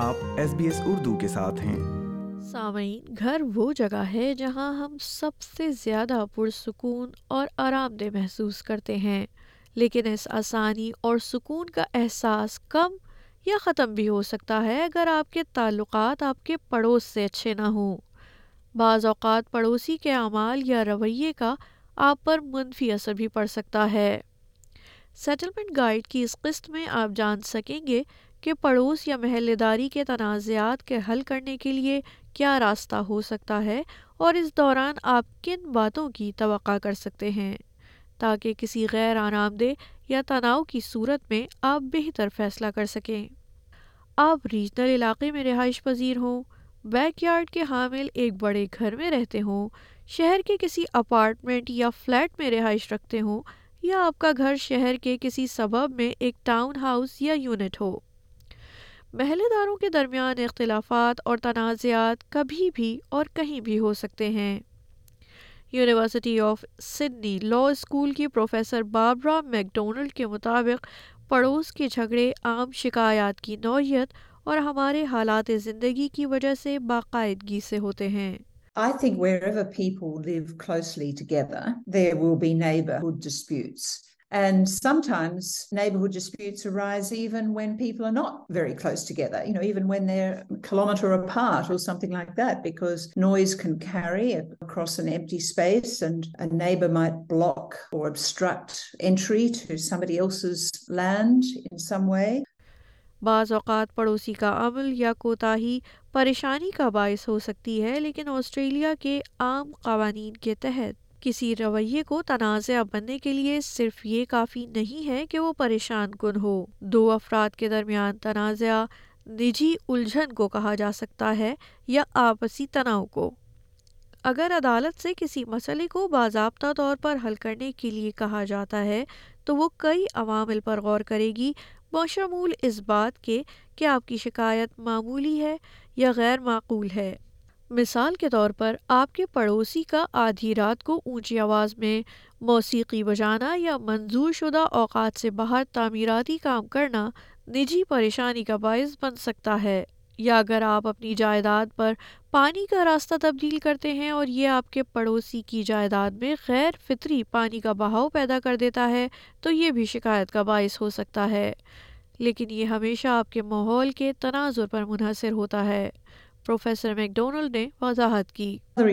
آپ S B S Urdu کے ساتھ ہیں۔ سامعین، گھر وہ جگہ ہے جہاں ہم سب سے زیادہ پرسکون اور آرام دہ محسوس کرتے ہیں، لیکن اس آسانی اور سکون کا احساس کم یا ختم بھی ہو سکتا ہے اگر آپ کے تعلقات آپ کے پڑوس سے اچھے نہ ہوں۔ بعض اوقات پڑوسی کے اعمال یا رویے کا آپ پر منفی اثر بھی پڑ سکتا ہے۔ سیٹلمنٹ گائیڈ کی اس قسط میں آپ جان سکیں گے کہ پڑوس یا محلے داری کے تنازعات کے حل کرنے کے لیے کیا راستہ ہو سکتا ہے اور اس دوران آپ کن باتوں کی توقع کر سکتے ہیں؟ تاکہ کسی غیر آرام دہ یا تناؤ کی صورت میں آپ بہتر فیصلہ کر سکیں۔ آپ ریجنل علاقے میں رہائش پذیر ہوں، بیک یارڈ کے حامل ایک بڑے گھر میں رہتے ہوں، شہر کے کسی اپارٹمنٹ یا فلیٹ میں رہائش رکھتے ہوں، یا آپ کا گھر شہر کے کسی سبب میں ایک ٹاؤن ہاؤس یا یونٹ ہو۔ محلے داروں کے درمیان اختلافات اور تنازعات کبھی بھی اور کہیں بھی ہو سکتے ہیں university of Sydney law school کی پروفیسر بابرا میکڈونلڈ کے مطابق پڑوس کے جھگڑے عام شکایات کی نوعیت اور ہمارے حالات زندگی کی وجہ سے باقاعدگی سے ہوتے ہیں I think wherever people live closely together, there will be neighbourhood disputes. And sometimes neighbourhood disputes arise even when people are not very close together, you know, even when they're a kilometre apart or something like that, because noise can carry across an empty space and a neighbour might block or obstruct entry to somebody else's land in some way. بعض اوقات پڑوسی کا عمل یا کوتاہی پریشانی کا باعث ہو سکتی ہے لیکن آسٹریلیا کے عام قوانین کے تحت کسی رویے کو تنازع بننے کے لیے صرف یہ کافی نہیں ہے کہ وہ پریشان کن ہو۔ دو افراد کے درمیان تنازع نجی الجھن کو کہا جا سکتا ہے یا آپسی تناؤ کو۔ اگر عدالت سے کسی مسئلے کو باضابطہ طور پر حل کرنے کے لیے کہا جاتا ہے، تو وہ کئی عوامل پر غور کرے گی۔ بشمول اس بات کے کہ آپ کی شکایت معمولی ہے یا غیر معقول ہے۔ مثال کے طور پر آپ کے پڑوسی کا آدھی رات کو اونچی آواز میں موسیقی بجانا یا منظور شدہ اوقات سے باہر تعمیراتی کام کرنا نجی پریشانی کا باعث بن سکتا ہے۔ یا اگر آپ اپنی جائیداد پر پانی کا راستہ تبدیل کرتے ہیں اور یہ آپ کے پڑوسی کی جائیداد میں غیر فطری پانی کا بہاؤ پیدا کر دیتا ہے، تو یہ بھی شکایت کا باعث ہو سکتا ہے۔ لیکن یہ ہمیشہ آپ کے ماحول کے تناظر پر منحصر ہوتا ہے۔ پروفیسر میکڈونلڈ نے وضاحت کی۔ نیبرہ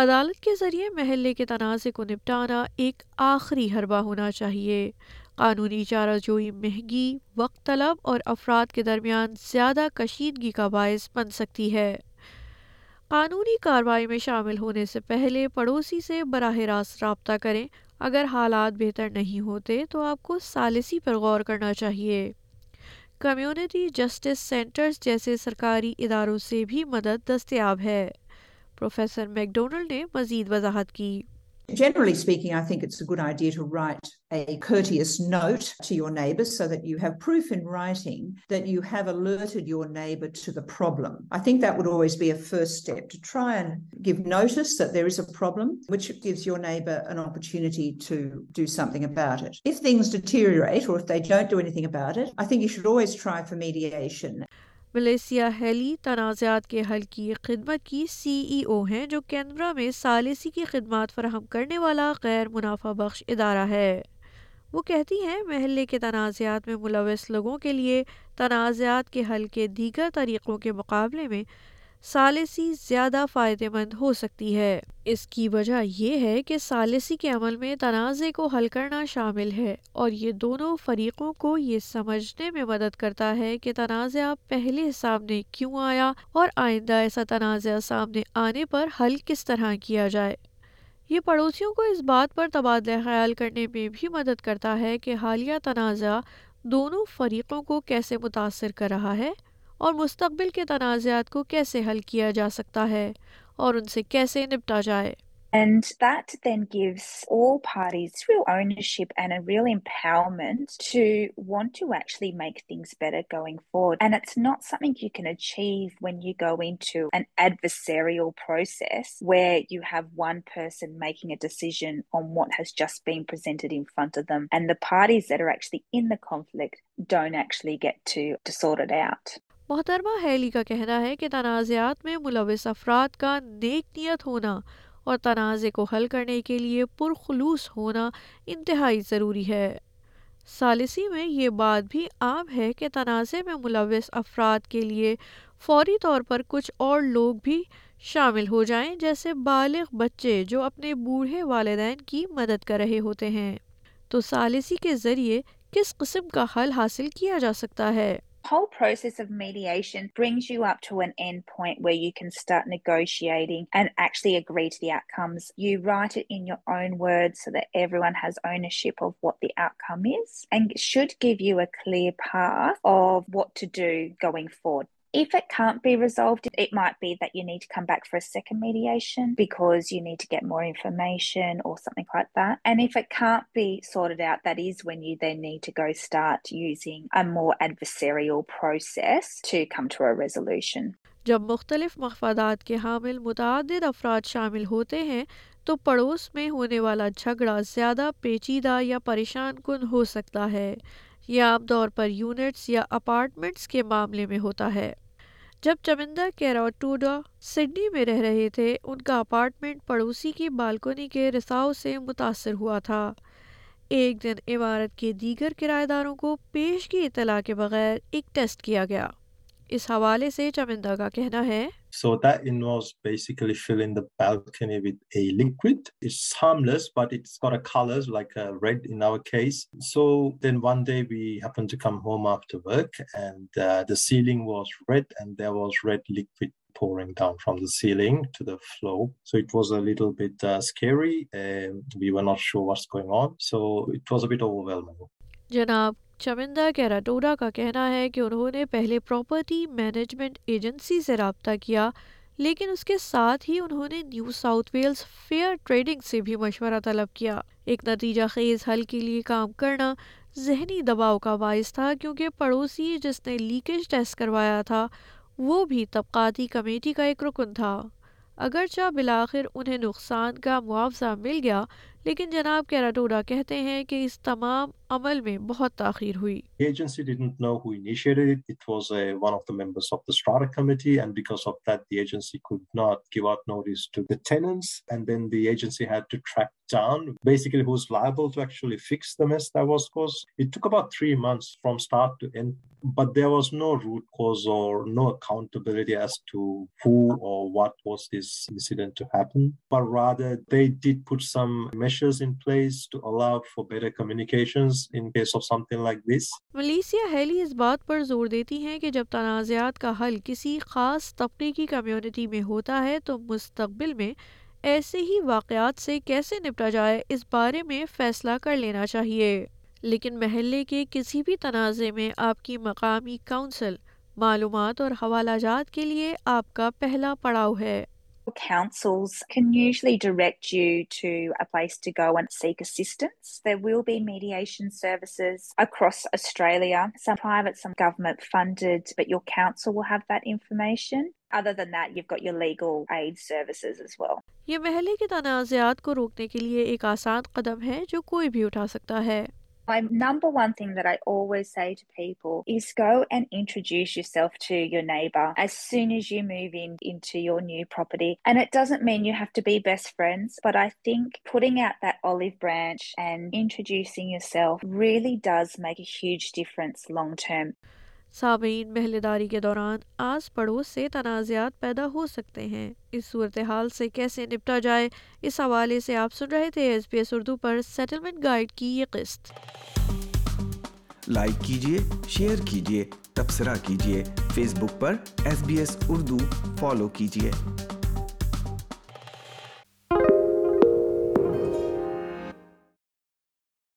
عدالت کے ذریعے محلے کے تنازع کو نپٹانا ایک آخری حربہ ہونا چاہیے۔ قانونی چارہ جوئی مہنگی، وقت طلب اور افراد کے درمیان زیادہ کشیدگی کا باعث بن سکتی ہے۔ قانونی کارروائی میں شامل ہونے سے پہلے پڑوسی سے براہ راست رابطہ کریں۔ اگر حالات بہتر نہیں ہوتے تو آپ کو سالسی پر غور کرنا چاہیے۔ کمیونٹی جسٹس سینٹرز جیسے سرکاری اداروں سے بھی مدد دستیاب ہے۔ پروفیسر میک ڈونل نے مزید وضاحت کی۔ Generally speaking I think it's good idea to write a courteous note to your neighbour so that you have proof in writing that you have alerted your neighbour to the problem I think that would always be a first step to try and give notice that there is a problem which gives your neighbour an opportunity to do something about it if things to tour right or if they don't do anything about it I think you should always try for mediation Melissa Healey تنازعات کے حل کی خدمت کی سی ای او ہیں جو Canberra میں سالسی کی خدمات فراہم کرنے والا غیر منافع بخش ادارہ ہے۔ وہ کہتی ہیں، محلے کے تنازعات میں ملوث لوگوں کے لیے تنازعات کے حل کے دیگر طریقوں کے مقابلے میں سالسی زیادہ فائدہ مند ہو سکتی ہے۔ اس کی وجہ یہ ہے کہ سالسی کے عمل میں تنازع کو حل کرنا شامل ہے اور یہ دونوں فریقوں کو یہ سمجھنے میں مدد کرتا ہے کہ تنازع پہلے سامنے کیوں آیا اور آئندہ ایسا تنازع سامنے آنے پر حل کس طرح کیا جائے۔ یہ پڑوسیوں کو اس بات پر تبادلہ خیال کرنے میں بھی مدد کرتا ہے کہ حالیہ تنازع دونوں فریقوں کو کیسے متاثر کر رہا ہے۔ اور مستقبل کے تنازعات کو کیسے حل کیا جا سکتا ہے اور ان سے کیسے نپٹا جائے And that then gives all parties real ownership and a real empowerment to want to actually make things better going forward. And it's not something you can achieve when you go into an adversarial process where you have one person making a decision on what has just been presented in front of them. And the parties that are actually in the conflict don't actually get to, to sort it out. محترمہ Healey کا کہنا ہے کہ تنازعات میں ملوث افراد کا نیک نیت ہونا اور تنازع کو حل کرنے کے لیے پرخلوص ہونا انتہائی ضروری ہے۔ ثالثی میں یہ بات بھی عام ہے کہ تنازع میں ملوث افراد کے لیے فوری طور پر کچھ اور لوگ بھی شامل ہو جائیں، جیسے بالغ بچے جو اپنے بوڑھے والدین کی مدد کر رہے ہوتے ہیں۔ تو ثالثی کے ذریعے کس قسم کا حل حاصل کیا جا سکتا ہے؟ Whole process of mediation brings you up to an end point where you can start negotiating and actually agree to the outcomes. You write it in your own words so that everyone has ownership of what the outcome is and should give you a clear path of what to do going forward. If it can't be resolved, it might be that you need to come back for a second mediation because you need to get more information or something like that. And if it can't be sorted out, that is when you then need to go start using a more adversarial process to come to a resolution. جب مختلف مفادات کے حامل متعدد افراد شامل ہوتے ہیں تو پڑوس میں ہونے والا جھگڑا زیادہ پیچیدہ یا پریشان کن ہو سکتا ہے یہ عام طور پر یونٹس یا اپارٹمنٹس کے معاملے میں ہوتا ہے۔ جب چمندہ کیراٹوڈا سڈنی میں رہ رہے تھے، ان کا اپارٹمنٹ پڑوسی کی بالکنی کے رساؤ سے متاثر ہوا تھا۔ ایک دن عمارت کے دیگر کرایہ داروں کو پیش کی اطلاع کے بغیر ایک ٹیسٹ کیا گیا۔ اس حوالے سے چمندہ کا کہنا ہے So that involves basically filling the balcony with a liquid. It's harmless, but it's got a colors like a red in our case. So then one day we happened to come home after work and uh, the ceiling was red and there was red liquid pouring down from the ceiling to the floor. So it was a little bit uh, scary and we were not sure what's going on. So it was a bit overwhelming. جناب چمندہ کیراٹوڈا کا کہنا ہے کہ انہوں نے پہلے property management agency سے رابطہ کیا، لیکن اس کے ساتھ ہی انہوں نے New South Wales Fair Trading سے بھی مشورہ طلب کیا۔ ایک نتیجہ خیز حل کے لیے کام کرنا ذہنی دباؤ کا باعث تھا، کیونکہ پڑوسی جس نے لیکیج ٹیسٹ کروایا تھا، وہ بھی طبقاتی کمیٹی کا ایک رکن تھا۔ اگرچہ بلاخر انہیں نقصان کا معاوضہ مل گیا لیکن جناب کیرا ڈا کہ اس تمام عمل میں بہت تاخیر ہوئی۔ Down basically who's liable to actually fix the mess that was caused. It took about three months from start to end, but there was no root cause or no accountability as to who or what was this incident to happen. But rather, they did put some measures in place to allow for better communications in case of something like this. Melissa Healey اس بات پر زور دیتی ہیں کہ جب تنازعات کا حل کسی خاص طبقے کی کمیونٹی میں ہوتا ہے تو مستقبل میں ایسے ہی واقعات سے کیسے نپٹا جائے اس بارے میں فیصلہ کر لینا چاہیے لیکن محلے کے کسی بھی تنازع میں آپ کی مقامی کونسل معلومات اور حوالہ جات کے لیے آپ کا پہلا پڑاؤ ہے Councils can usually direct you to a place to go and seek assistance. There will be mediation services across Australia, some private, some government funded, but your council will have that information. Other than that, you've got your legal aid services as well. یہ محلے کے تنازعات کو روکنے کے لیے ایک آسان قدم ہے جو کوئی بھی اٹھا سکتا ہے My number one thing that I always say to people is go and introduce yourself to your neighbour as soon as you move in into your new property. And it doesn't mean you have to be best friends, but I think putting out that olive branch and introducing yourself really does make a huge difference long term. سامعین محلے داری کے دوران آس پڑوس سے تنازعات پیدا ہو سکتے ہیں۔ اس صورتحال سے کیسے نپٹا جائے، اس حوالے سے آپ سن رہے تھے ایس بی ایس اردو پر سیٹلمنٹ گائیڈ کی یہ قسط۔ لائک کیجیے شیئر کیجیے تبصرہ کیجیے فیس بک پر S B S Urdu follow کیجیے